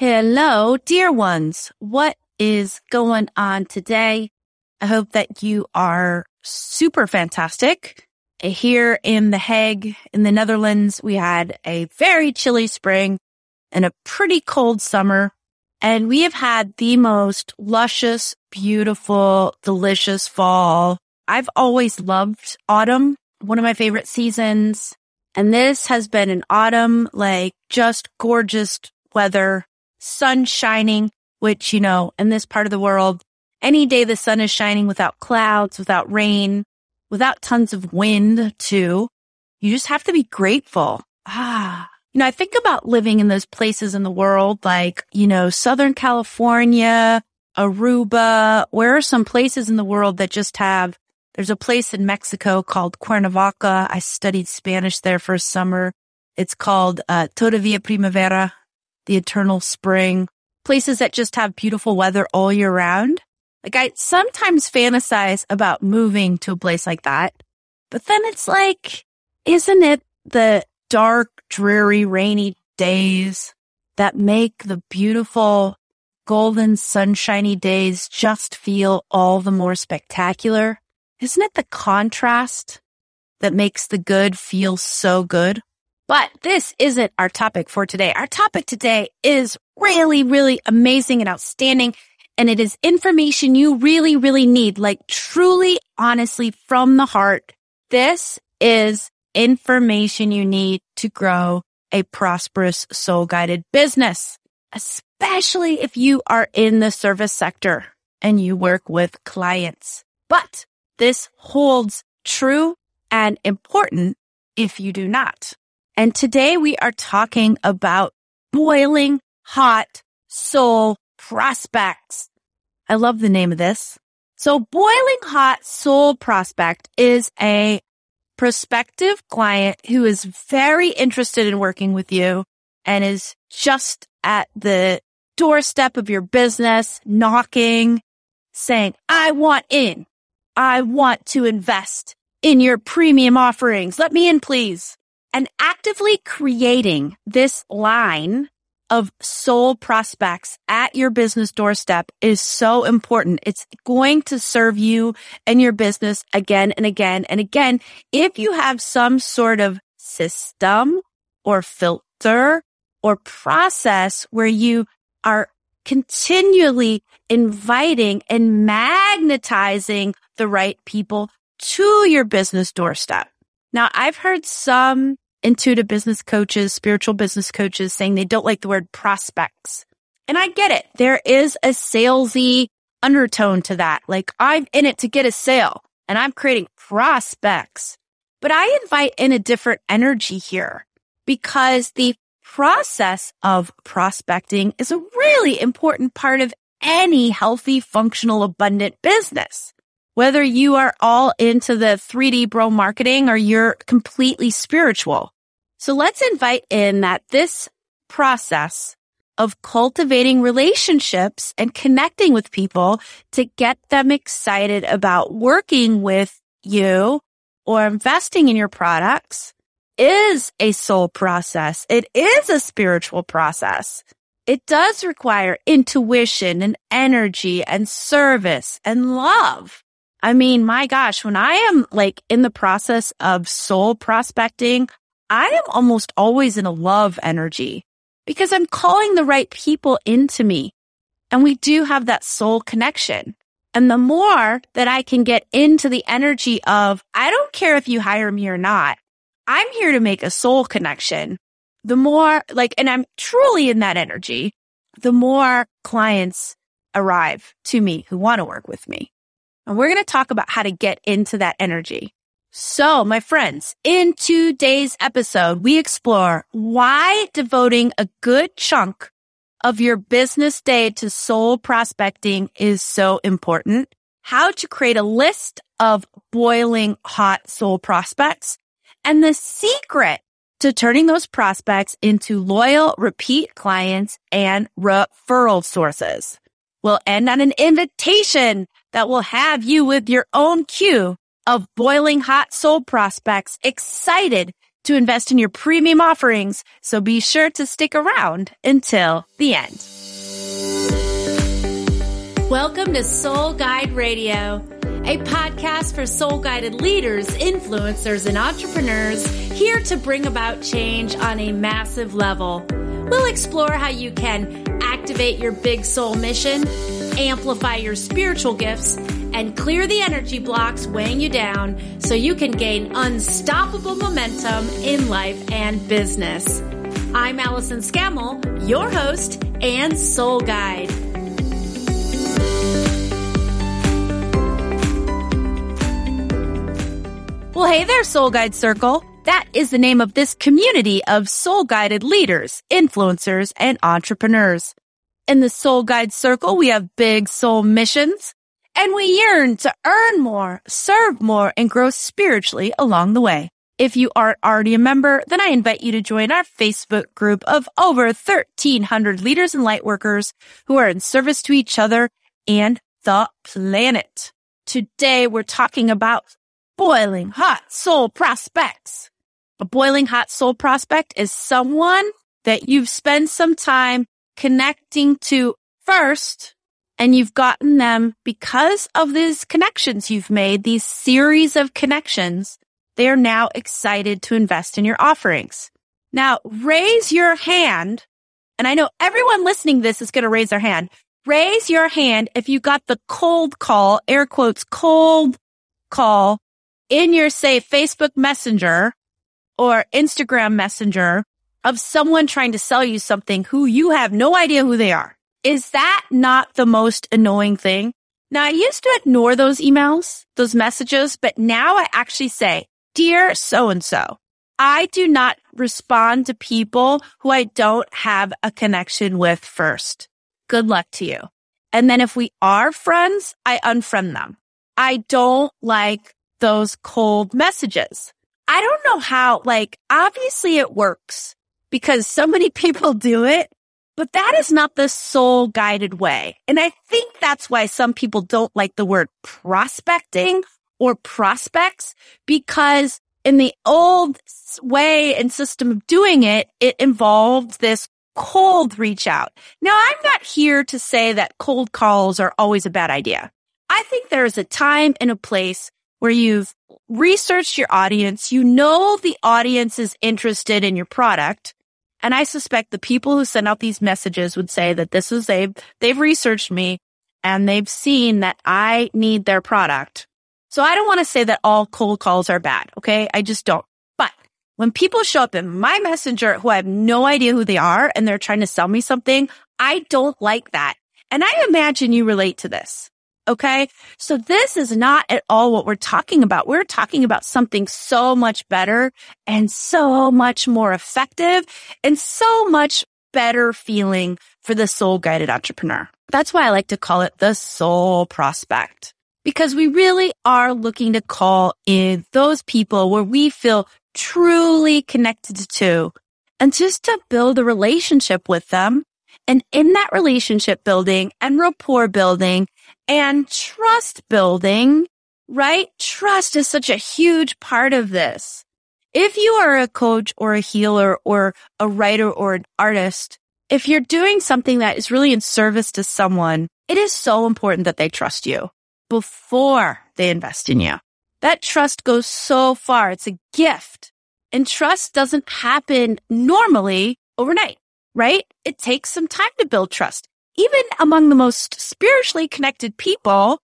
Hello, dear ones. What is going on today? I hope that you are super fantastic. Here in The Hague in the Netherlands, we had a very chilly spring and a pretty cold summer. And we have had the most luscious, beautiful, delicious fall. I've always loved autumn, one of my favorite seasons. And this has been an autumn, like just gorgeous weather sun shining, which, you know, in this part of the world, any day the sun is shining without clouds, without rain, without tons of wind too, you just have to be grateful. Ah, you know, I think about living in those places in the world, like, you know, Southern California, Aruba. Where are some places in the world that just have, there's a place in Mexico called Cuernavaca. I studied Spanish there for a summer. It's called, uh, Todavia Primavera the eternal spring, places that just have beautiful weather all year round. Like I sometimes fantasize about moving to a place like that, but then it's like, isn't it the dark, dreary, rainy days that make the beautiful golden sunshiny days just feel all the more spectacular? Isn't it the contrast that makes the good feel so good? But this isn't our topic for today. Our topic today is really, really amazing and outstanding. And it is information you really, really need, like truly, honestly, from the heart. This is information you need to grow a prosperous soul guided business, especially if you are in the service sector and you work with clients. But this holds true and important if you do not. And today we are talking about boiling hot soul prospects. I love the name of this. So boiling hot soul prospect is a prospective client who is very interested in working with you and is just at the doorstep of your business, knocking, saying, I want in. I want to invest in your premium offerings. Let me in, please and actively creating this line of soul prospects at your business doorstep is so important. It's going to serve you and your business again and again and again. If you have some sort of system or filter or process where you are continually inviting and magnetizing the right people to your business doorstep. Now, I've heard some intuitive business coaches, spiritual business coaches saying they don't like the word prospects. And I get it. There is a salesy undertone to that. Like I'm in it to get a sale and I'm creating prospects. But I invite in a different energy here because the process of prospecting is a really important part of any healthy, functional, abundant business whether you are all into the 3D bro marketing or you're completely spiritual. So let's invite in that this process of cultivating relationships and connecting with people to get them excited about working with you or investing in your products is a soul process. It is a spiritual process. It does require intuition and energy and service and love. I mean, my gosh, when I am like in the process of soul prospecting, I am almost always in a love energy because I'm calling the right people into me. And we do have that soul connection. And the more that I can get into the energy of, I don't care if you hire me or not. I'm here to make a soul connection. The more like, and I'm truly in that energy, the more clients arrive to me who want to work with me. And we're going to talk about how to get into that energy. So, my friends, in today's episode, we explore why devoting a good chunk of your business day to soul prospecting is so important, how to create a list of boiling hot soul prospects, and the secret to turning those prospects into loyal repeat clients and referral sources. We'll end on an invitation that will have you with your own queue of boiling hot soul prospects excited to invest in your premium offerings. So be sure to stick around until the end. Welcome to Soul Guide Radio, a podcast for soul guided leaders, influencers, and entrepreneurs here to bring about change on a massive level. We'll explore how you can activate your big soul mission, amplify your spiritual gifts, and clear the energy blocks weighing you down so you can gain unstoppable momentum in life and business. I'm Allison Scammell, your host and soul guide. Well, hey there, Soul Guide Circle. That is the name of this community of soul guided leaders, influencers, and entrepreneurs. In the Soul Guide Circle, we have big soul missions and we yearn to earn more, serve more, and grow spiritually along the way. If you aren't already a member, then I invite you to join our Facebook group of over 1300 leaders and lightworkers who are in service to each other and the planet. Today we're talking about boiling hot soul prospects. A boiling hot soul prospect is someone that you've spent some time connecting to first and you've gotten them because of these connections you've made, these series of connections. They are now excited to invest in your offerings. Now raise your hand. And I know everyone listening to this is going to raise their hand. Raise your hand if you got the cold call, air quotes, cold call in your, say, Facebook Messenger or Instagram Messenger of someone trying to sell you something who you have no idea who they are. Is that not the most annoying thing? Now, I used to ignore those emails, those messages, but now I actually say, dear so and so, I do not respond to people who I don't have a connection with first. Good luck to you. And then if we are friends, I unfriend them. I don't like those cold messages. I don't know how, like, obviously it works because so many people do it, but that is not the soul guided way. And I think that's why some people don't like the word prospecting or prospects because in the old way and system of doing it, it involved this cold reach out. Now, I'm not here to say that cold calls are always a bad idea. I think there is a time and a place where you've researched your audience, you know the audience is interested in your product. And I suspect the people who send out these messages would say that this is they've, they've researched me and they've seen that I need their product. So I don't want to say that all cold calls are bad. Okay. I just don't. But when people show up in my messenger who I have no idea who they are and they're trying to sell me something, I don't like that. And I imagine you relate to this. Okay. So this is not at all what we're talking about. We're talking about something so much better and so much more effective and so much better feeling for the soul guided entrepreneur. That's why I like to call it the soul prospect because we really are looking to call in those people where we feel truly connected to and just to build a relationship with them. And in that relationship building and rapport building and trust building, right? Trust is such a huge part of this. If you are a coach or a healer or a writer or an artist, if you're doing something that is really in service to someone, it is so important that they trust you before they invest in you. That trust goes so far. It's a gift and trust doesn't happen normally overnight, right? It takes some time to build trust even among the most spiritually connected people,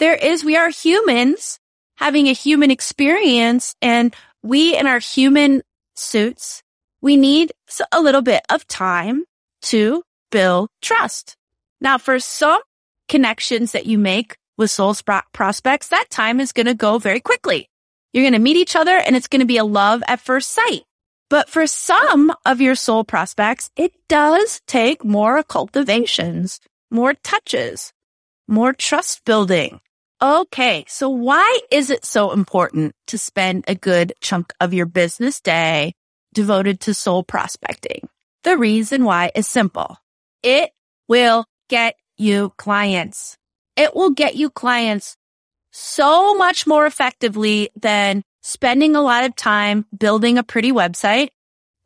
there is, we are humans having a human experience and we in our human suits, we need a little bit of time to build trust. Now for some connections that you make with soul prospects, that time is going to go very quickly. You're going to meet each other and it's going to be a love at first sight. But for some of your soul prospects, it does take more cultivations, more touches, more trust building. Okay. So why is it so important to spend a good chunk of your business day devoted to soul prospecting? The reason why is simple. It will get you clients. It will get you clients so much more effectively than spending a lot of time building a pretty website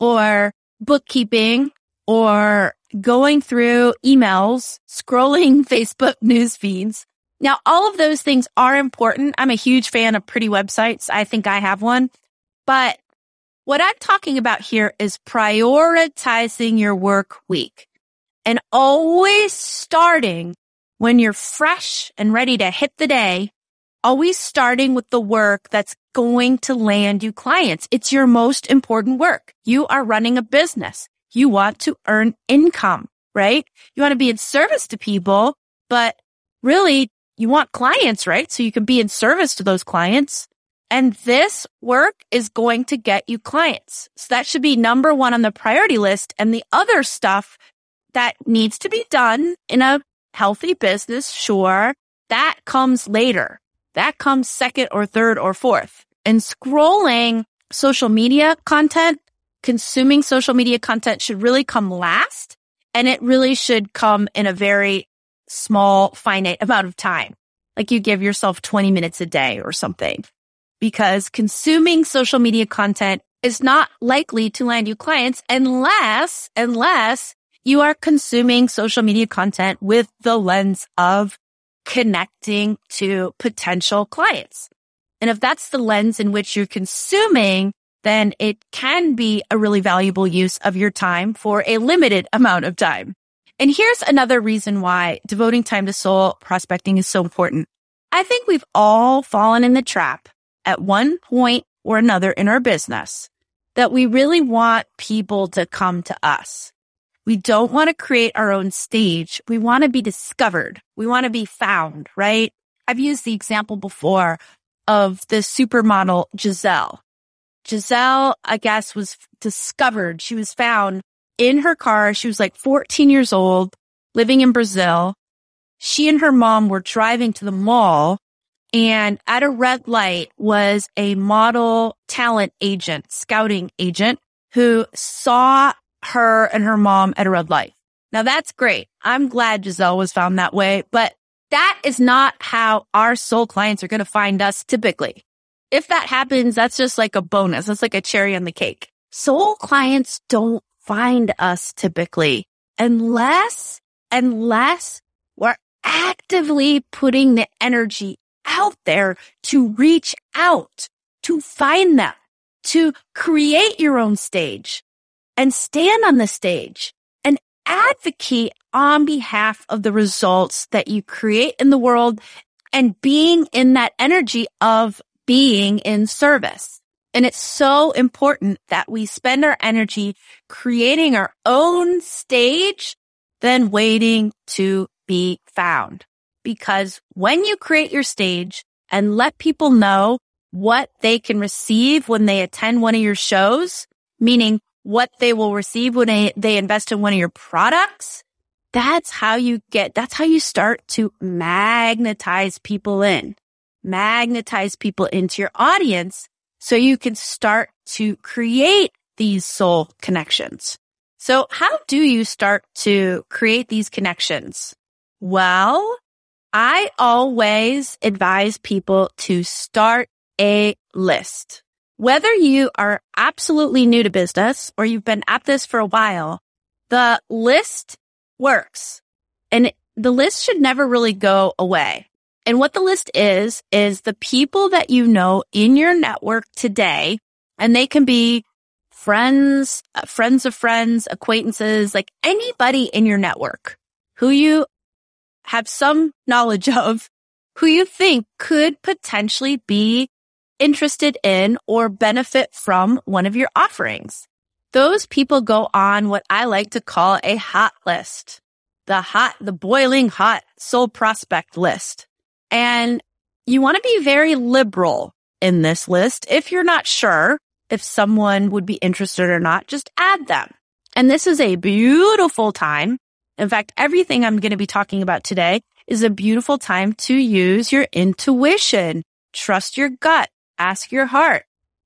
or bookkeeping or going through emails, scrolling Facebook news feeds. Now, all of those things are important. I'm a huge fan of pretty websites. I think I have one, but what I'm talking about here is prioritizing your work week and always starting when you're fresh and ready to hit the day, always starting with the work that's going to land you clients. It's your most important work. You are running a business. You want to earn income, right? You want to be in service to people, but really you want clients, right? So you can be in service to those clients. And this work is going to get you clients. So that should be number one on the priority list. And the other stuff that needs to be done in a healthy business, sure, that comes later. That comes second or third or fourth. And scrolling social media content, consuming social media content should really come last. And it really should come in a very small, finite amount of time. Like you give yourself 20 minutes a day or something because consuming social media content is not likely to land you clients unless, unless you are consuming social media content with the lens of connecting to potential clients. And if that's the lens in which you're consuming, then it can be a really valuable use of your time for a limited amount of time. And here's another reason why devoting time to soul prospecting is so important. I think we've all fallen in the trap at one point or another in our business that we really want people to come to us. We don't want to create our own stage. We want to be discovered. We want to be found, right? I've used the example before of the supermodel Gisele. Gisele, I guess, was discovered. She was found in her car. She was like 14 years old, living in Brazil. She and her mom were driving to the mall and at a red light was a model talent agent, scouting agent who saw her and her mom at a red light. Now that's great. I'm glad Gisele was found that way, but that is not how our soul clients are going to find us typically. If that happens, that's just like a bonus. That's like a cherry on the cake. Soul clients don't find us typically unless, unless we're actively putting the energy out there to reach out, to find them, to create your own stage and stand on the stage and advocate on behalf of the results that you create in the world and being in that energy of being in service. And it's so important that we spend our energy creating our own stage than waiting to be found. Because when you create your stage and let people know what they can receive when they attend one of your shows, meaning what they will receive when they, they invest in one of your products, that's how you get, that's how you start to magnetize people in, magnetize people into your audience so you can start to create these soul connections. So how do you start to create these connections? Well, I always advise people to start a list. Whether you are absolutely new to business or you've been at this for a while, the list works and the list should never really go away. And what the list is, is the people that you know in your network today, and they can be friends, uh, friends of friends, acquaintances, like anybody in your network who you have some knowledge of, who you think could potentially be interested in or benefit from one of your offerings. Those people go on what I like to call a hot list, the hot, the boiling hot soul prospect list. And you want to be very liberal in this list. If you're not sure if someone would be interested or not, just add them. And this is a beautiful time. In fact, everything I'm going to be talking about today is a beautiful time to use your intuition. Trust your gut. Ask your heart.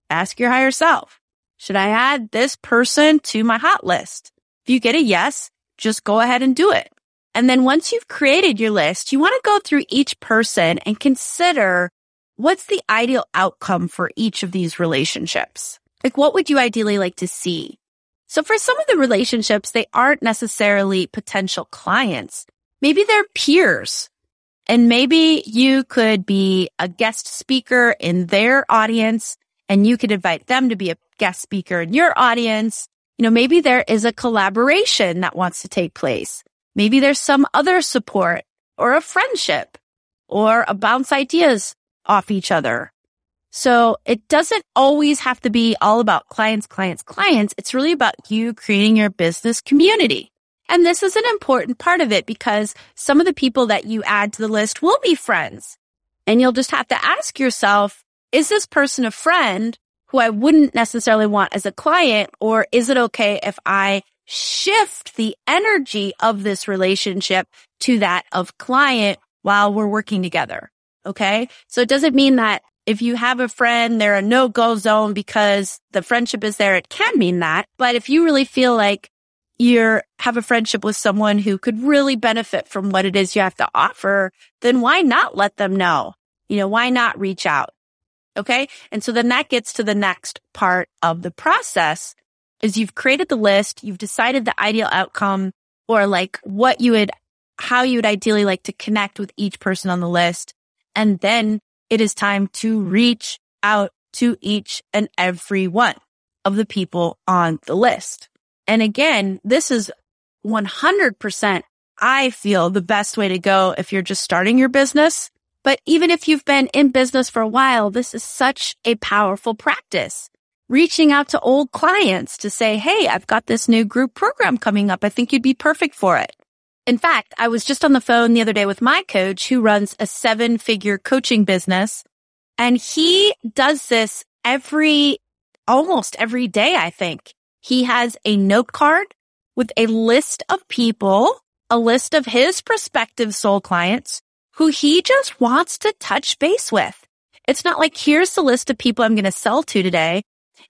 Ask your higher self. Should I add this person to my hot list? If you get a yes, just go ahead and do it. And then once you've created your list, you want to go through each person and consider what's the ideal outcome for each of these relationships? Like what would you ideally like to see? So for some of the relationships, they aren't necessarily potential clients. Maybe they're peers. And maybe you could be a guest speaker in their audience and you could invite them to be a guest speaker in your audience. You know, maybe there is a collaboration that wants to take place. Maybe there's some other support or a friendship or a bounce ideas off each other. So it doesn't always have to be all about clients, clients, clients. It's really about you creating your business community. And this is an important part of it because some of the people that you add to the list will be friends. And you'll just have to ask yourself, is this person a friend who I wouldn't necessarily want as a client? Or is it okay if I shift the energy of this relationship to that of client while we're working together? Okay. So it doesn't mean that if you have a friend, they're a no-go zone because the friendship is there. It can mean that. But if you really feel like you have a friendship with someone who could really benefit from what it is you have to offer, then why not let them know? You know, why not reach out? Okay. And so then that gets to the next part of the process is you've created the list. You've decided the ideal outcome or like what you would, how you would ideally like to connect with each person on the list. And then it is time to reach out to each and every one of the people on the list. And again, this is 100% I feel the best way to go if you're just starting your business. But even if you've been in business for a while, this is such a powerful practice. Reaching out to old clients to say, Hey, I've got this new group program coming up. I think you'd be perfect for it. In fact, I was just on the phone the other day with my coach who runs a seven figure coaching business and he does this every, almost every day, I think. He has a note card with a list of people, a list of his prospective soul clients who he just wants to touch base with. It's not like here's the list of people I'm going to sell to today.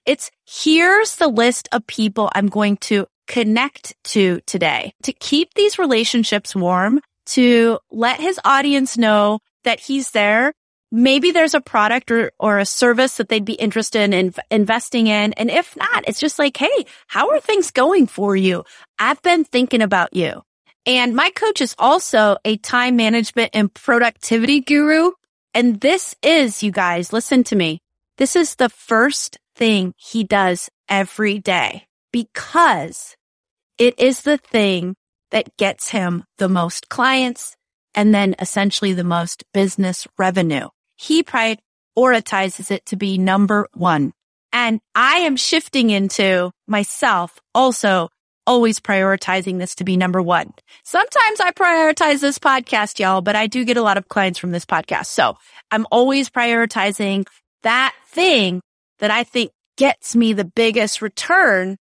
It's here's the list of people I'm going to connect to today to keep these relationships warm, to let his audience know that he's there. Maybe there's a product or, or a service that they'd be interested in investing in. And if not, it's just like, Hey, how are things going for you? I've been thinking about you. And my coach is also a time management and productivity guru. And this is, you guys, listen to me. This is the first thing he does every day because it is the thing that gets him the most clients and then essentially the most business revenue. He prioritizes it to be number one. And I am shifting into myself also always prioritizing this to be number one. Sometimes I prioritize this podcast, y'all, but I do get a lot of clients from this podcast. So I'm always prioritizing that thing that I think gets me the biggest return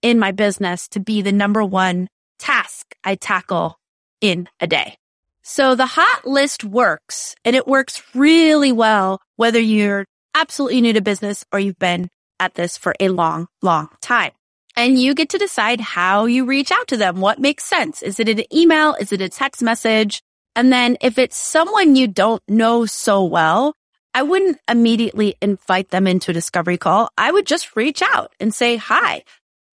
in my business to be the number one task I tackle in a day. So the hot list works and it works really well, whether you're absolutely new to business or you've been at this for a long, long time. And you get to decide how you reach out to them. What makes sense? Is it an email? Is it a text message? And then if it's someone you don't know so well, I wouldn't immediately invite them into a discovery call. I would just reach out and say, hi,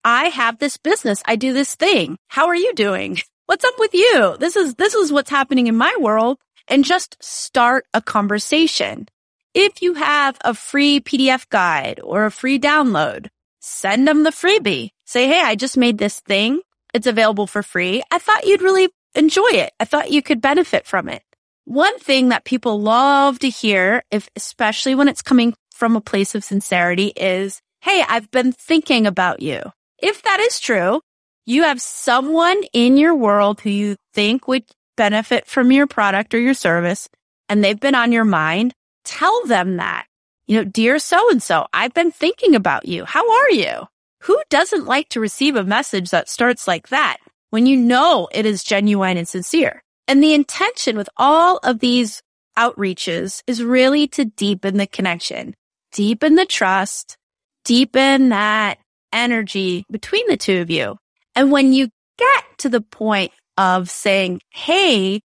I have this business. I do this thing. How are you doing? What's up with you? This is, this is what's happening in my world and just start a conversation. If you have a free PDF guide or a free download, send them the freebie. Say, Hey, I just made this thing. It's available for free. I thought you'd really enjoy it. I thought you could benefit from it. One thing that people love to hear, if, especially when it's coming from a place of sincerity is, Hey, I've been thinking about you. If that is true, you have someone in your world who you think would benefit from your product or your service and they've been on your mind. Tell them that, you know, dear so and so, I've been thinking about you. How are you? Who doesn't like to receive a message that starts like that when you know it is genuine and sincere? And the intention with all of these outreaches is really to deepen the connection, deepen the trust, deepen that energy between the two of you. And when you get to the point of saying, Hey,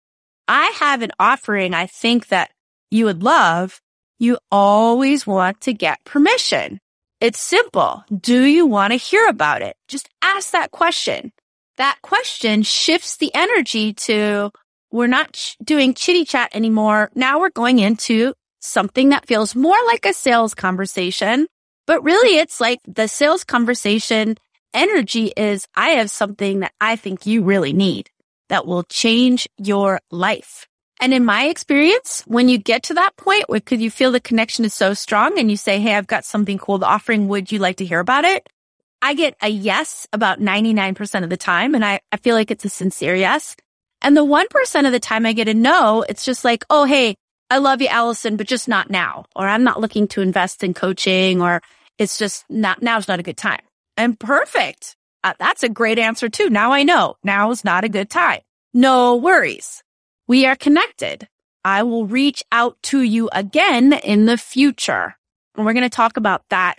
I have an offering I think that you would love, you always want to get permission. It's simple. Do you want to hear about it? Just ask that question. That question shifts the energy to we're not ch- doing chitty chat anymore. Now we're going into something that feels more like a sales conversation, but really it's like the sales conversation energy is I have something that I think you really need that will change your life. And in my experience, when you get to that point, because you feel the connection is so strong and you say, Hey, I've got something cool to offering. Would you like to hear about it? I get a yes about 99% of the time. And I, I feel like it's a sincere yes. And the 1% of the time I get a no, it's just like, Oh, Hey, I love you, Allison, but just not now. Or I'm not looking to invest in coaching or it's just not, now's not a good time. And perfect. Uh, that's a great answer too. Now I know now is not a good time. No worries. We are connected. I will reach out to you again in the future. And we're going to talk about that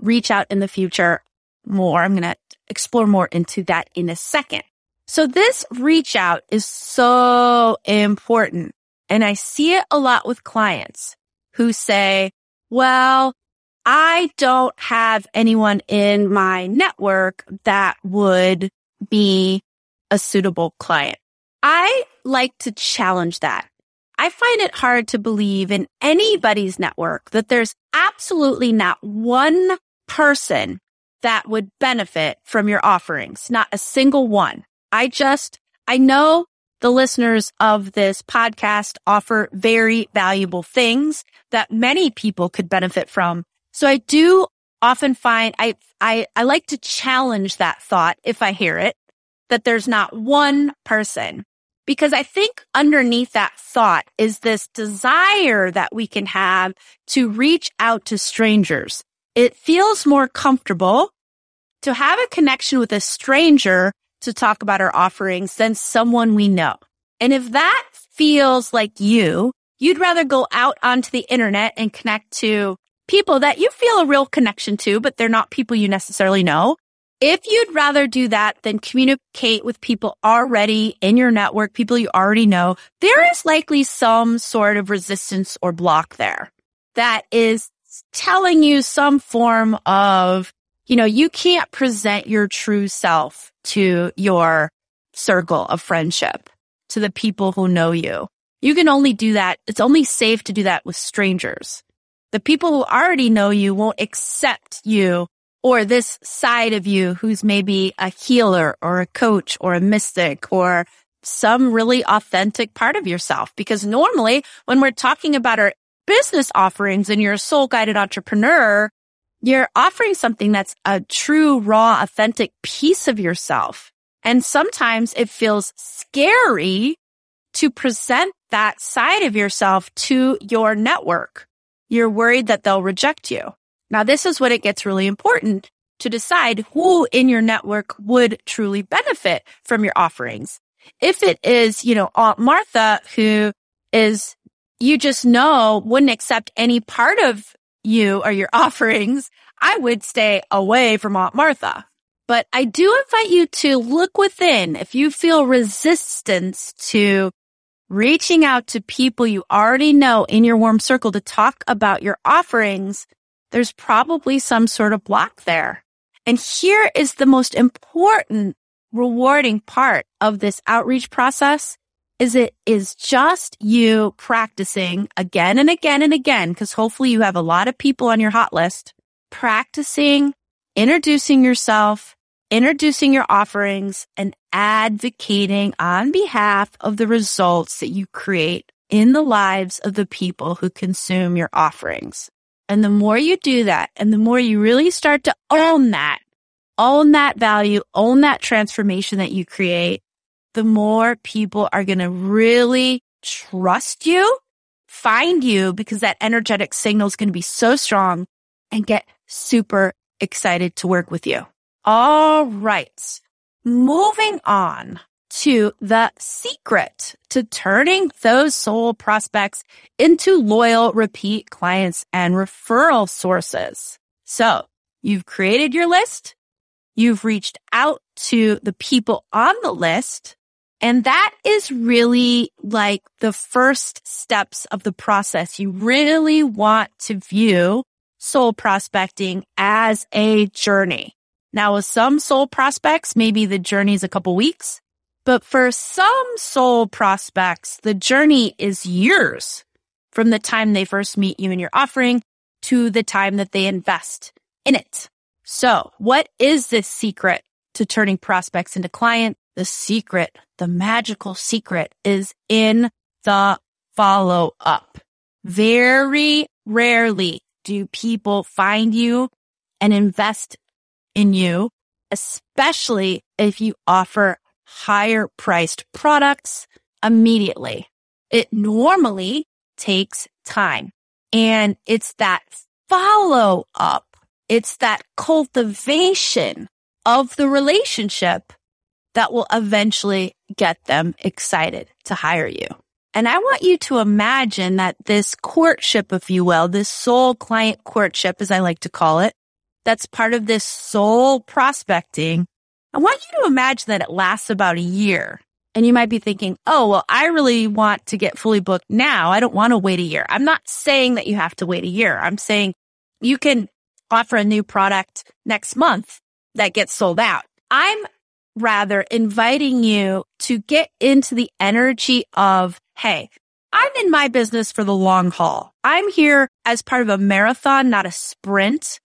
reach out in the future more. I'm going to explore more into that in a second. So this reach out is so important. And I see it a lot with clients who say, well, I don't have anyone in my network that would be a suitable client. I like to challenge that. I find it hard to believe in anybody's network that there's absolutely not one person that would benefit from your offerings, not a single one. I just, I know the listeners of this podcast offer very valuable things that many people could benefit from. So I do often find I, I, I like to challenge that thought if I hear it, that there's not one person. Because I think underneath that thought is this desire that we can have to reach out to strangers. It feels more comfortable to have a connection with a stranger to talk about our offerings than someone we know. And if that feels like you, you'd rather go out onto the internet and connect to people that you feel a real connection to, but they're not people you necessarily know. If you'd rather do that than communicate with people already in your network, people you already know, there is likely some sort of resistance or block there that is telling you some form of, you know, you can't present your true self to your circle of friendship, to the people who know you. You can only do that. It's only safe to do that with strangers. The people who already know you won't accept you or this side of you who's maybe a healer or a coach or a mystic or some really authentic part of yourself. Because normally when we're talking about our business offerings and you're a soul guided entrepreneur, you're offering something that's a true, raw, authentic piece of yourself. And sometimes it feels scary to present that side of yourself to your network you're worried that they'll reject you. Now, this is when it gets really important to decide who in your network would truly benefit from your offerings. If it is, you know, Aunt Martha who is, you just know wouldn't accept any part of you or your offerings, I would stay away from Aunt Martha. But I do invite you to look within if you feel resistance to reaching out to people you already know in your warm circle to talk about your offerings, there's probably some sort of block there. And here is the most important rewarding part of this outreach process is it is just you practicing again and again and again, because hopefully you have a lot of people on your hot list, practicing introducing yourself, introducing your offerings and advocating on behalf of the results that you create in the lives of the people who consume your offerings. And the more you do that and the more you really start to own that, own that value, own that transformation that you create, the more people are going to really trust you, find you because that energetic signal is going to be so strong and get super excited to work with you. All right. Moving on to the secret to turning those soul prospects into loyal repeat clients and referral sources. So you've created your list. You've reached out to the people on the list. And that is really like the first steps of the process. You really want to view soul prospecting as a journey. Now with some soul prospects, maybe the journey is a couple weeks, but for some soul prospects, the journey is years from the time they first meet you and your offering to the time that they invest in it. So what is this secret to turning prospects into clients? The secret, the magical secret is in the follow up. Very rarely do people find you and invest in you, especially if you offer higher priced products immediately. It normally takes time and it's that follow up. It's that cultivation of the relationship that will eventually get them excited to hire you. And I want you to imagine that this courtship, if you will, this soul client courtship, as I like to call it, that's part of this soul prospecting. I want you to imagine that it lasts about a year. And you might be thinking, oh, well, I really want to get fully booked now. I don't want to wait a year. I'm not saying that you have to wait a year. I'm saying you can offer a new product next month that gets sold out. I'm rather inviting you to get into the energy of, Hey, I'm in my business for the long haul. I'm here as part of a marathon, not a sprint.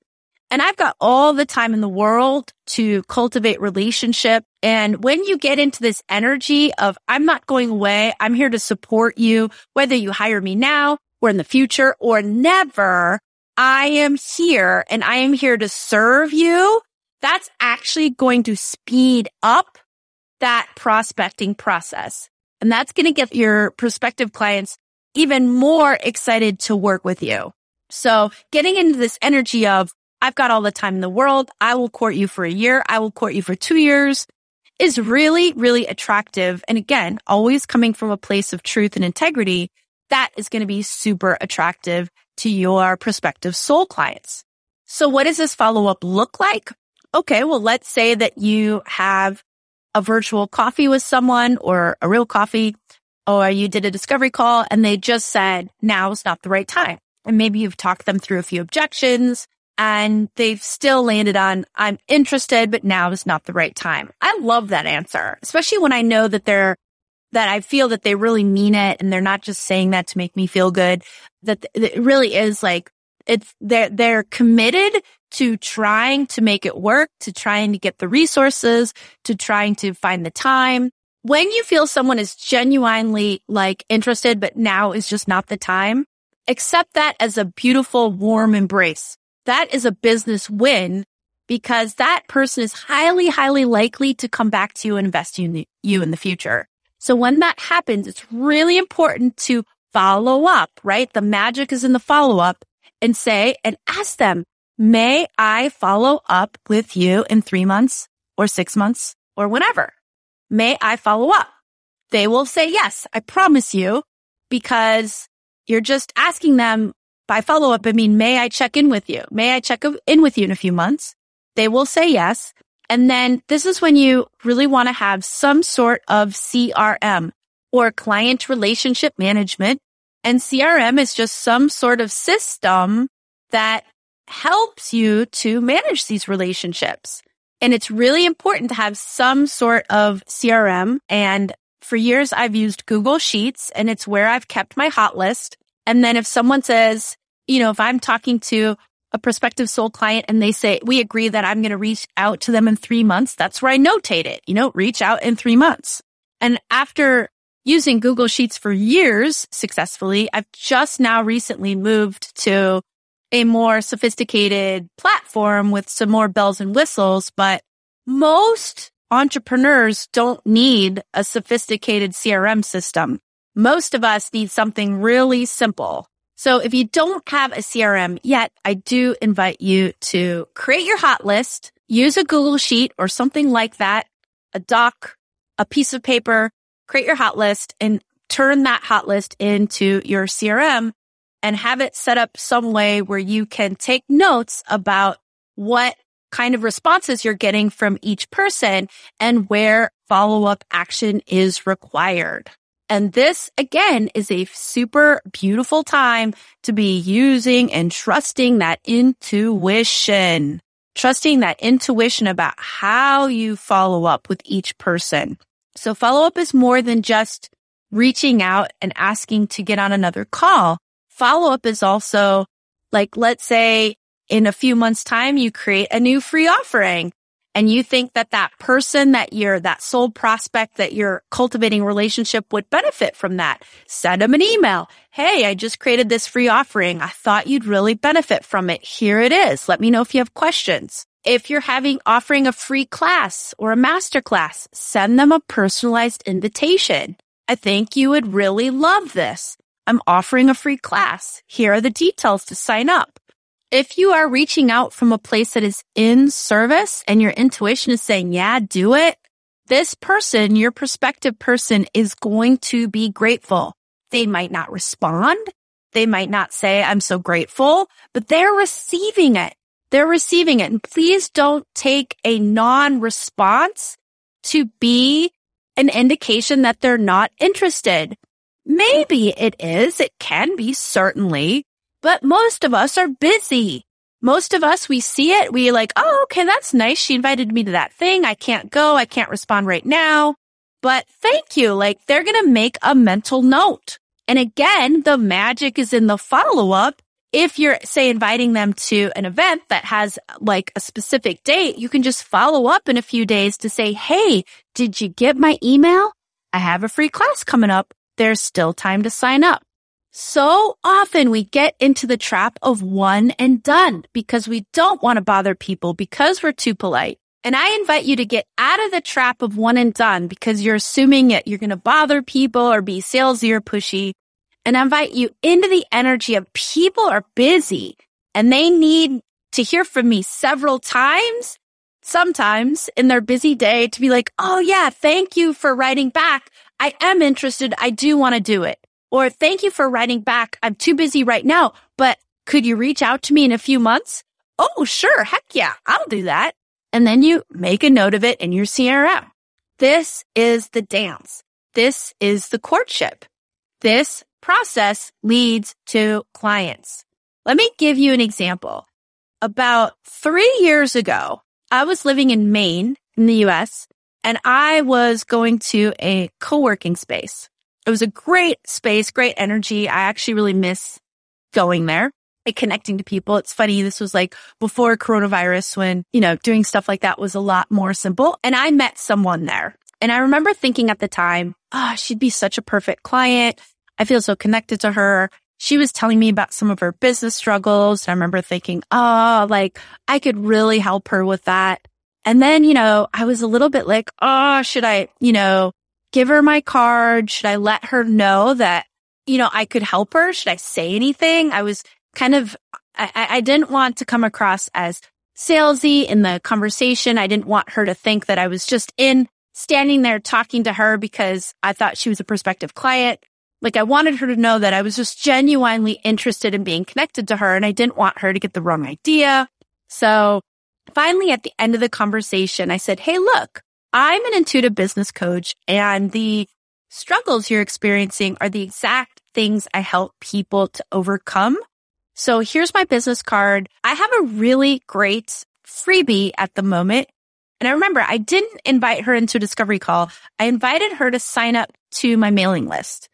And I've got all the time in the world to cultivate relationship. And when you get into this energy of, I'm not going away. I'm here to support you, whether you hire me now or in the future or never. I am here and I am here to serve you that's actually going to speed up that prospecting process. And that's going to get your prospective clients even more excited to work with you. So getting into this energy of, I've got all the time in the world. I will court you for a year. I will court you for two years is really, really attractive. And again, always coming from a place of truth and integrity. That is going to be super attractive to your prospective soul clients. So what does this follow up look like? okay, well, let's say that you have a virtual coffee with someone or a real coffee, or you did a discovery call and they just said, now is not the right time. And maybe you've talked them through a few objections and they've still landed on, I'm interested, but now is not the right time. I love that answer, especially when I know that they're, that I feel that they really mean it and they're not just saying that to make me feel good, that it really is like, it's, they're, they're committed to trying to make it work, to trying to get the resources, to trying to find the time. When you feel someone is genuinely like interested, but now is just not the time, accept that as a beautiful, warm embrace. That is a business win because that person is highly, highly likely to come back to you and invest in you in the future. So when that happens, it's really important to follow up, right? The magic is in the follow up and say and ask them, May I follow up with you in three months or six months or whenever? May I follow up? They will say yes, I promise you, because you're just asking them by follow up. I mean, may I check in with you? May I check in with you in a few months? They will say yes. And then this is when you really want to have some sort of CRM or client relationship management. And CRM is just some sort of system that helps you to manage these relationships. And it's really important to have some sort of CRM. And for years, I've used Google Sheets and it's where I've kept my hot list. And then if someone says, you know, if I'm talking to a prospective soul client and they say, we agree that I'm going to reach out to them in three months, that's where I notate it, you know, reach out in three months. And after using Google Sheets for years successfully, I've just now recently moved to a more sophisticated platform with some more bells and whistles, but most entrepreneurs don't need a sophisticated CRM system. Most of us need something really simple. So if you don't have a CRM yet, I do invite you to create your hot list, use a Google sheet or something like that, a doc, a piece of paper, create your hot list and turn that hot list into your CRM and have it set up some way where you can take notes about what kind of responses you're getting from each person and where follow up action is required. And this again is a super beautiful time to be using and trusting that intuition, trusting that intuition about how you follow up with each person. So follow up is more than just reaching out and asking to get on another call. Follow up is also like, let's say in a few months time, you create a new free offering and you think that that person that you're, that soul prospect that you're cultivating relationship would benefit from that, send them an email. Hey, I just created this free offering. I thought you'd really benefit from it. Here it is. Let me know if you have questions. If you're having offering a free class or a master class, send them a personalized invitation. I think you would really love this. I'm offering a free class. Here are the details to sign up. If you are reaching out from a place that is in service and your intuition is saying, yeah, do it, this person, your prospective person is going to be grateful. They might not respond. They might not say, I'm so grateful, but they're receiving it. They're receiving it. And please don't take a non-response to be an indication that they're not interested. Maybe it is. It can be certainly, but most of us are busy. Most of us, we see it. We like, oh, okay, that's nice. She invited me to that thing. I can't go. I can't respond right now. But thank you. Like they're going to make a mental note. And again, the magic is in the follow up. If you're say inviting them to an event that has like a specific date, you can just follow up in a few days to say, Hey, did you get my email? I have a free class coming up. There's still time to sign up. So often we get into the trap of one and done because we don't want to bother people because we're too polite. And I invite you to get out of the trap of one and done because you're assuming that you're going to bother people or be salesy or pushy. And I invite you into the energy of people are busy and they need to hear from me several times, sometimes in their busy day to be like, Oh yeah, thank you for writing back. I am interested. I do want to do it. Or thank you for writing back. I'm too busy right now, but could you reach out to me in a few months? Oh, sure. Heck yeah. I'll do that. And then you make a note of it in your CRM. This is the dance. This is the courtship. This process leads to clients. Let me give you an example. About three years ago, I was living in Maine in the US and I was going to a co-working space. It was a great space, great energy. I actually really miss going there and connecting to people. It's funny. This was like before coronavirus when, you know, doing stuff like that was a lot more simple. And I met someone there and I remember thinking at the time, oh, she'd be such a perfect client. I feel so connected to her. She was telling me about some of her business struggles. I remember thinking, oh, like I could really help her with that. And then, you know, I was a little bit like, oh, should I, you know, give her my card? Should I let her know that, you know, I could help her? Should I say anything? I was kind of, I, I didn't want to come across as salesy in the conversation. I didn't want her to think that I was just in standing there talking to her because I thought she was a prospective client. Like I wanted her to know that I was just genuinely interested in being connected to her and I didn't want her to get the wrong idea. So finally at the end of the conversation, I said, Hey, look, I'm an intuitive business coach and the struggles you're experiencing are the exact things I help people to overcome. So here's my business card. I have a really great freebie at the moment. And I remember I didn't invite her into a discovery call. I invited her to sign up to my mailing list.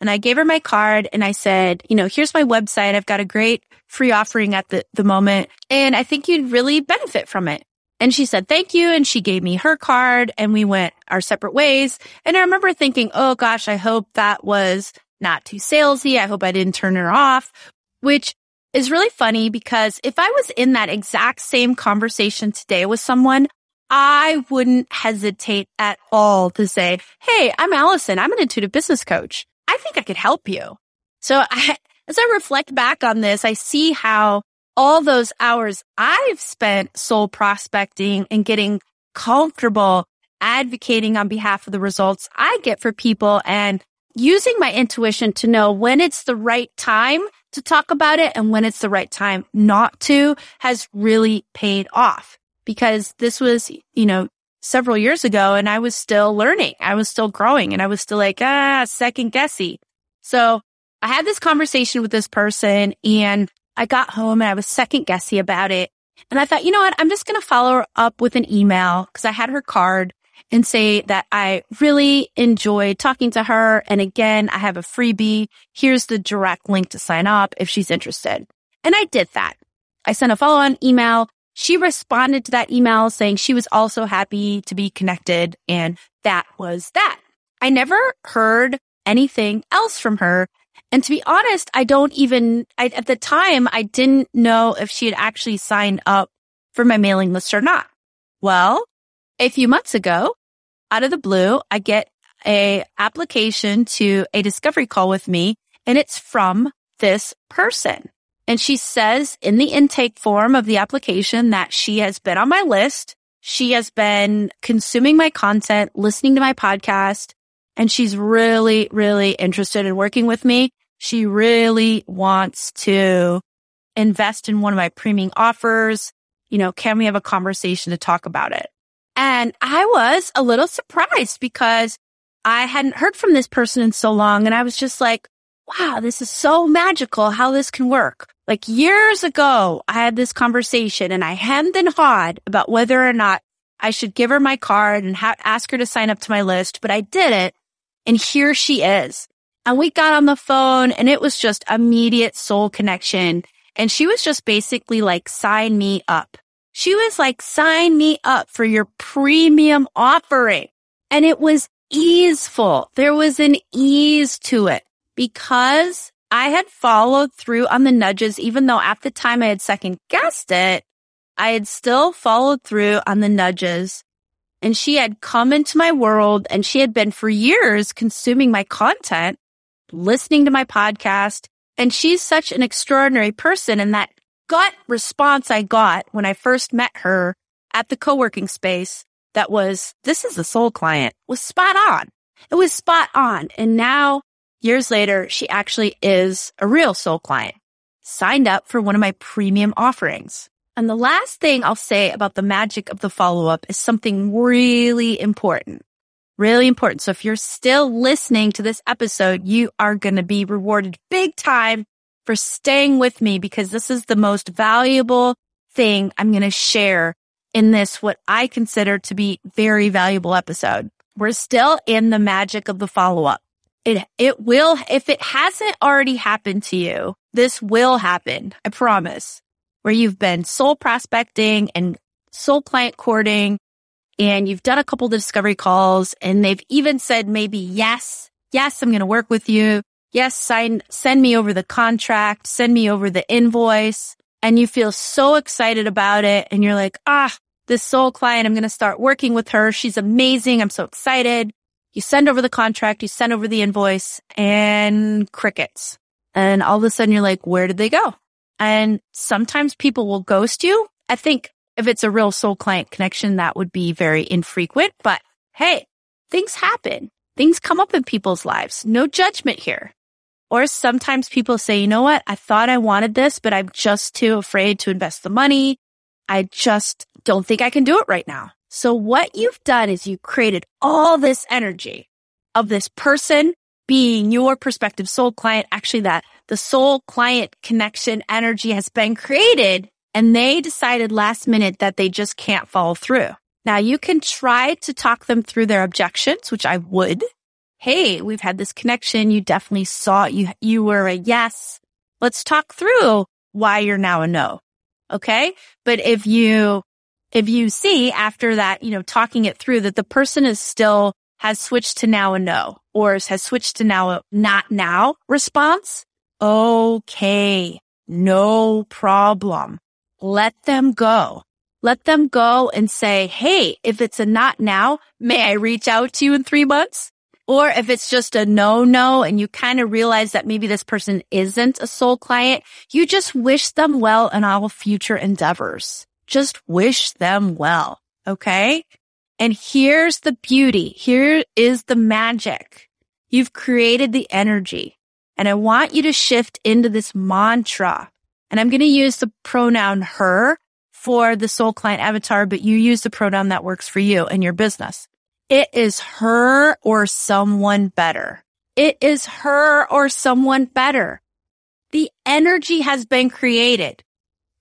And I gave her my card and I said, you know, here's my website. I've got a great free offering at the, the moment. And I think you'd really benefit from it. And she said, thank you. And she gave me her card and we went our separate ways. And I remember thinking, oh gosh, I hope that was not too salesy. I hope I didn't turn her off, which is really funny because if I was in that exact same conversation today with someone, I wouldn't hesitate at all to say, Hey, I'm Allison. I'm an intuitive business coach. I think I could help you. So I, as I reflect back on this, I see how all those hours I've spent soul prospecting and getting comfortable advocating on behalf of the results I get for people and using my intuition to know when it's the right time to talk about it and when it's the right time not to has really paid off because this was, you know, several years ago and I was still learning. I was still growing and I was still like, ah, second guessy. So I had this conversation with this person and I got home and I was second guessy about it. And I thought, you know what? I'm just going to follow up with an email because I had her card and say that I really enjoyed talking to her. And again, I have a freebie. Here's the direct link to sign up if she's interested. And I did that. I sent a follow on email. She responded to that email saying she was also happy to be connected. And that was that. I never heard anything else from her. And to be honest, I don't even, I, at the time, I didn't know if she had actually signed up for my mailing list or not. Well, a few months ago, out of the blue, I get a application to a discovery call with me and it's from this person. And she says in the intake form of the application that she has been on my list. She has been consuming my content, listening to my podcast, and she's really, really interested in working with me. She really wants to invest in one of my premium offers. You know, can we have a conversation to talk about it? And I was a little surprised because I hadn't heard from this person in so long. And I was just like, wow, this is so magical how this can work. Like years ago, I had this conversation and I hemmed and hawed about whether or not I should give her my card and ha- ask her to sign up to my list, but I didn't. And here she is. And we got on the phone and it was just immediate soul connection. And she was just basically like, sign me up. She was like, sign me up for your premium offering. And it was easeful. There was an ease to it because I had followed through on the nudges, even though at the time I had second guessed it. I had still followed through on the nudges and she had come into my world and she had been for years consuming my content, listening to my podcast. And she's such an extraordinary person and that gut response I got when I first met her at the co-working space that was, this is a soul client was spot on. It was spot on. And now years later, she actually is a real soul client signed up for one of my premium offerings. And the last thing I'll say about the magic of the follow up is something really important. Really important. So if you're still listening to this episode, you are going to be rewarded big time for staying with me because this is the most valuable thing I'm going to share in this, what I consider to be very valuable episode. We're still in the magic of the follow up. It, it will, if it hasn't already happened to you, this will happen. I promise. Where you've been soul prospecting and soul client courting and you've done a couple of discovery calls and they've even said maybe, yes, yes, I'm going to work with you yes, sign, send me over the contract, send me over the invoice. And you feel so excited about it. And you're like, ah, this soul client, I'm going to start working with her. She's amazing. I'm so excited. You send over the contract, you send over the invoice and crickets. And all of a sudden you're like, where did they go? And sometimes people will ghost you. I think if it's a real soul client connection, that would be very infrequent, but hey, things happen. Things come up in people's lives. No judgment here. Or sometimes people say, you know what? I thought I wanted this, but I'm just too afraid to invest the money. I just don't think I can do it right now. So what you've done is you created all this energy of this person being your prospective soul client. Actually, that the soul client connection energy has been created and they decided last minute that they just can't follow through. Now you can try to talk them through their objections, which I would Hey, we've had this connection. You definitely saw you, you were a yes. Let's talk through why you're now a no. Okay. But if you, if you see after that, you know, talking it through that the person is still has switched to now a no or has switched to now a not now response. Okay. No problem. Let them go. Let them go and say, Hey, if it's a not now, may I reach out to you in three months? Or if it's just a no, no, and you kind of realize that maybe this person isn't a soul client, you just wish them well in all future endeavors. Just wish them well. Okay. And here's the beauty. Here is the magic. You've created the energy and I want you to shift into this mantra and I'm going to use the pronoun her for the soul client avatar, but you use the pronoun that works for you and your business. It is her or someone better. It is her or someone better. The energy has been created.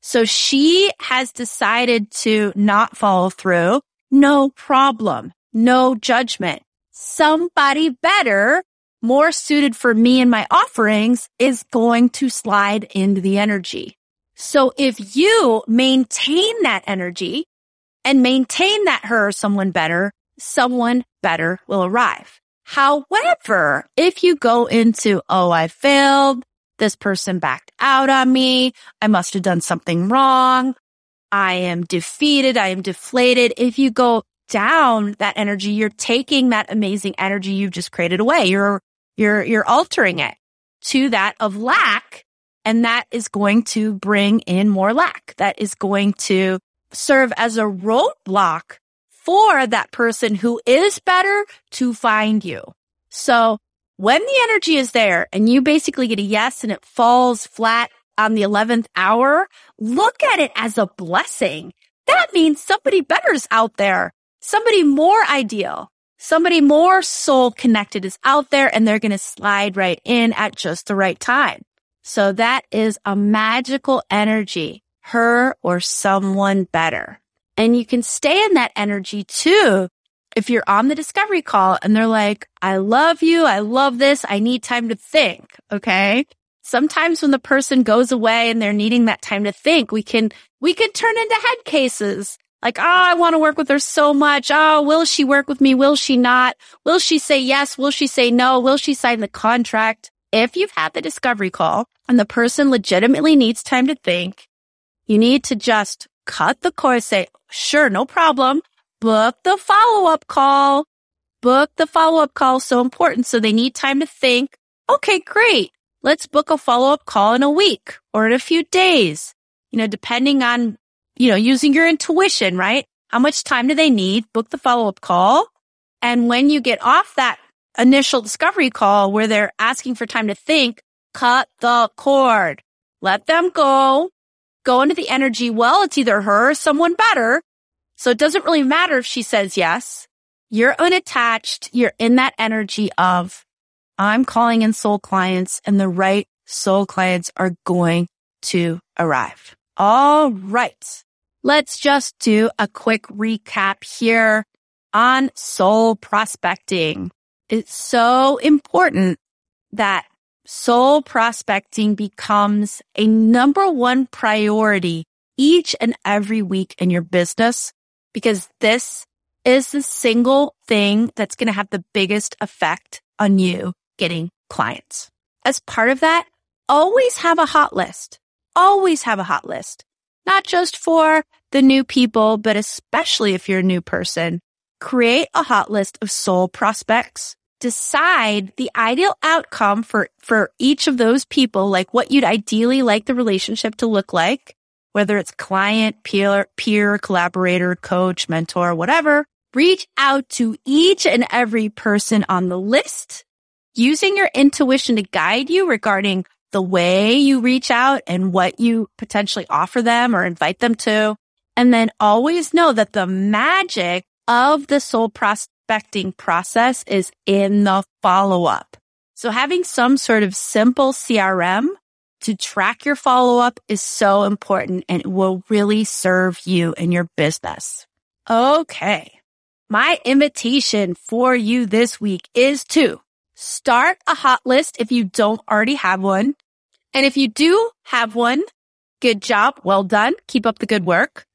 So she has decided to not follow through. No problem. No judgment. Somebody better, more suited for me and my offerings is going to slide into the energy. So if you maintain that energy and maintain that her or someone better, someone better will arrive. However, if you go into, oh, I failed, this person backed out on me, I must have done something wrong, I am defeated, I am deflated. If you go down that energy, you're taking that amazing energy you've just created away. You're, you're, you're altering it to that of lack. And that is going to bring in more lack. That is going to serve as a roadblock for that person who is better to find you. So when the energy is there and you basically get a yes and it falls flat on the 11th hour, look at it as a blessing. That means somebody better is out there. Somebody more ideal, somebody more soul connected is out there and they're going to slide right in at just the right time. So that is a magical energy, her or someone better. And you can stay in that energy too. If you're on the discovery call and they're like, I love you. I love this. I need time to think. Okay. Sometimes when the person goes away and they're needing that time to think, we can, we can turn into head cases. Like, oh, I want to work with her so much. Oh, will she work with me? Will she not? Will she say yes? Will she say no? Will she sign the contract? If you've had the discovery call and the person legitimately needs time to think, you need to just cut the cord, say, sure, no problem. Book the follow up call. Book the follow up call. So important. So they need time to think. Okay, great. Let's book a follow up call in a week or in a few days. You know, depending on, you know, using your intuition, right? How much time do they need? Book the follow up call. And when you get off that initial discovery call where they're asking for time to think, cut the cord. Let them go go into the energy, well, it's either her or someone better. So it doesn't really matter if she says yes. You're unattached. You're in that energy of I'm calling in soul clients and the right soul clients are going to arrive. All right. Let's just do a quick recap here on soul prospecting. It's so important that soul prospecting becomes a number one priority each and every week in your business because this is the single thing that's going to have the biggest effect on you getting clients. As part of that, always have a hot list. Always have a hot list, not just for the new people, but especially if you're a new person. Create a hot list of soul prospects decide the ideal outcome for, for each of those people, like what you'd ideally like the relationship to look like, whether it's client, peer, peer, collaborator, coach, mentor, whatever. Reach out to each and every person on the list using your intuition to guide you regarding the way you reach out and what you potentially offer them or invite them to. And then always know that the magic of the soul prospecting process is in the follow up. So having some sort of simple CRM to track your follow up is so important and it will really serve you in your business. Okay. My invitation for you this week is to start a hot list if you don't already have one. And if you do have one, good job. Well done. Keep up the good work.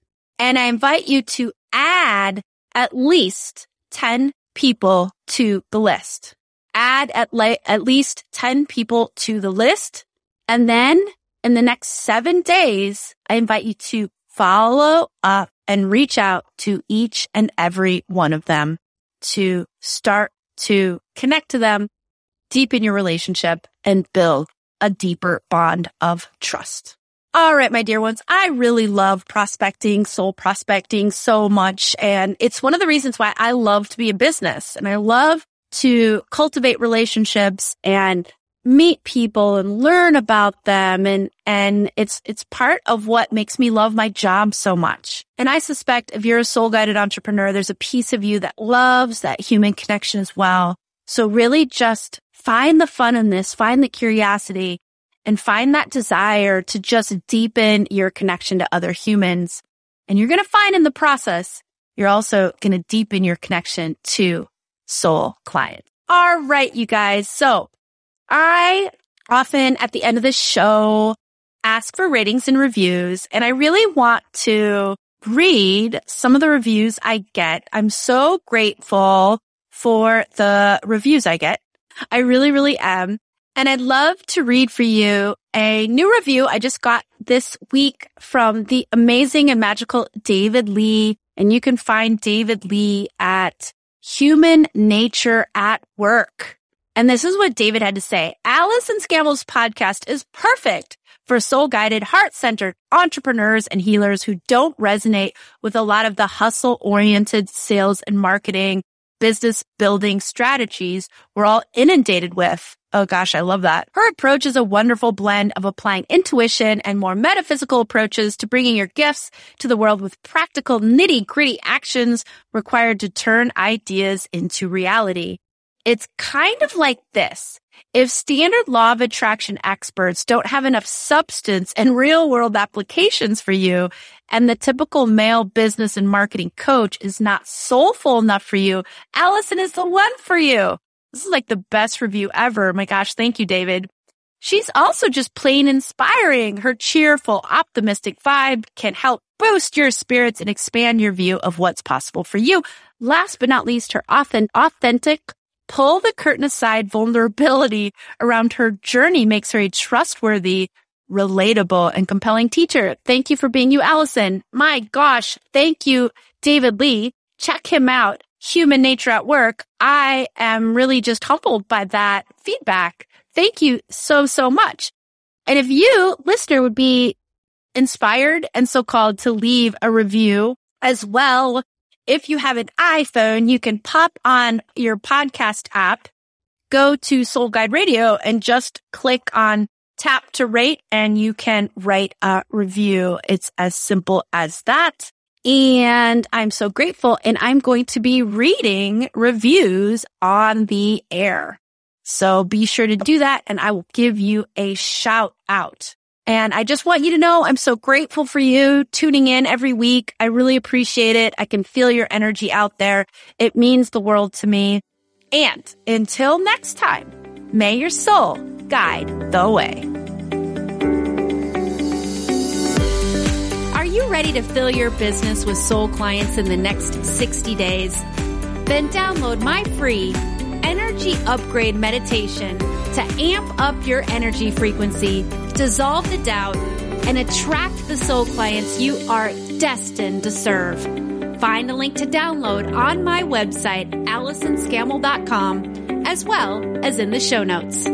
And I invite you to add at least 10 people to the list. Add at, le- at least 10 people to the list. And then in the next seven days, I invite you to follow up and reach out to each and every one of them to start to connect to them, deepen your relationship and build a deeper bond of trust. All right, my dear ones. I really love prospecting, soul prospecting so much. And it's one of the reasons why I love to be in business and I love to cultivate relationships and meet people and learn about them. And, and it's, it's part of what makes me love my job so much. And I suspect if you're a soul guided entrepreneur, there's a piece of you that loves that human connection as well. So really just find the fun in this, find the curiosity and find that desire to just deepen your connection to other humans. And you're going to find in the process, you're also going to deepen your connection to soul clients. All right, you guys. So I often at the end of the show ask for ratings and reviews, and I really want to read some of the reviews I get. I'm so grateful for the reviews I get. I really, really am. And I'd love to read for you a new review I just got this week from the amazing and magical David Lee. And you can find David Lee at Human Nature at Work. And this is what David had to say. Allison Scammell's podcast is perfect for soul guided, heart centered entrepreneurs and healers who don't resonate with a lot of the hustle oriented sales and marketing business building strategies we're all inundated with. Oh gosh, I love that. Her approach is a wonderful blend of applying intuition and more metaphysical approaches to bringing your gifts to the world with practical nitty gritty actions required to turn ideas into reality. It's kind of like this. If standard law of attraction experts don't have enough substance and real world applications for you, and the typical male business and marketing coach is not soulful enough for you, Allison is the one for you. This is like the best review ever. My gosh, thank you, David. She's also just plain inspiring. Her cheerful, optimistic vibe can help boost your spirits and expand your view of what's possible for you. Last but not least, her authentic, pull the curtain aside vulnerability around her journey makes her a trustworthy, relatable, and compelling teacher. Thank you for being you, Allison. My gosh. Thank you, David Lee. Check him out human nature at work, I am really just humbled by that feedback. Thank you so, so much. And if you, listener, would be inspired and so called to leave a review as well, if you have an iPhone, you can pop on your podcast app, go to Soul Guide Radio and just click on tap to rate and you can write a review. It's as simple as that. And I'm so grateful. And I'm going to be reading reviews on the air. So be sure to do that and I will give you a shout out. And I just want you to know I'm so grateful for you tuning in every week. I really appreciate it. I can feel your energy out there. It means the world to me. And until next time, may your soul guide the way. Are you ready to fill your business with soul clients in the next 60 days? Then download my free energy upgrade meditation to amp up your energy frequency, dissolve the doubt, and attract the soul clients you are destined to serve. Find a link to download on my website, AllisonScammell.com, as well as in the show notes.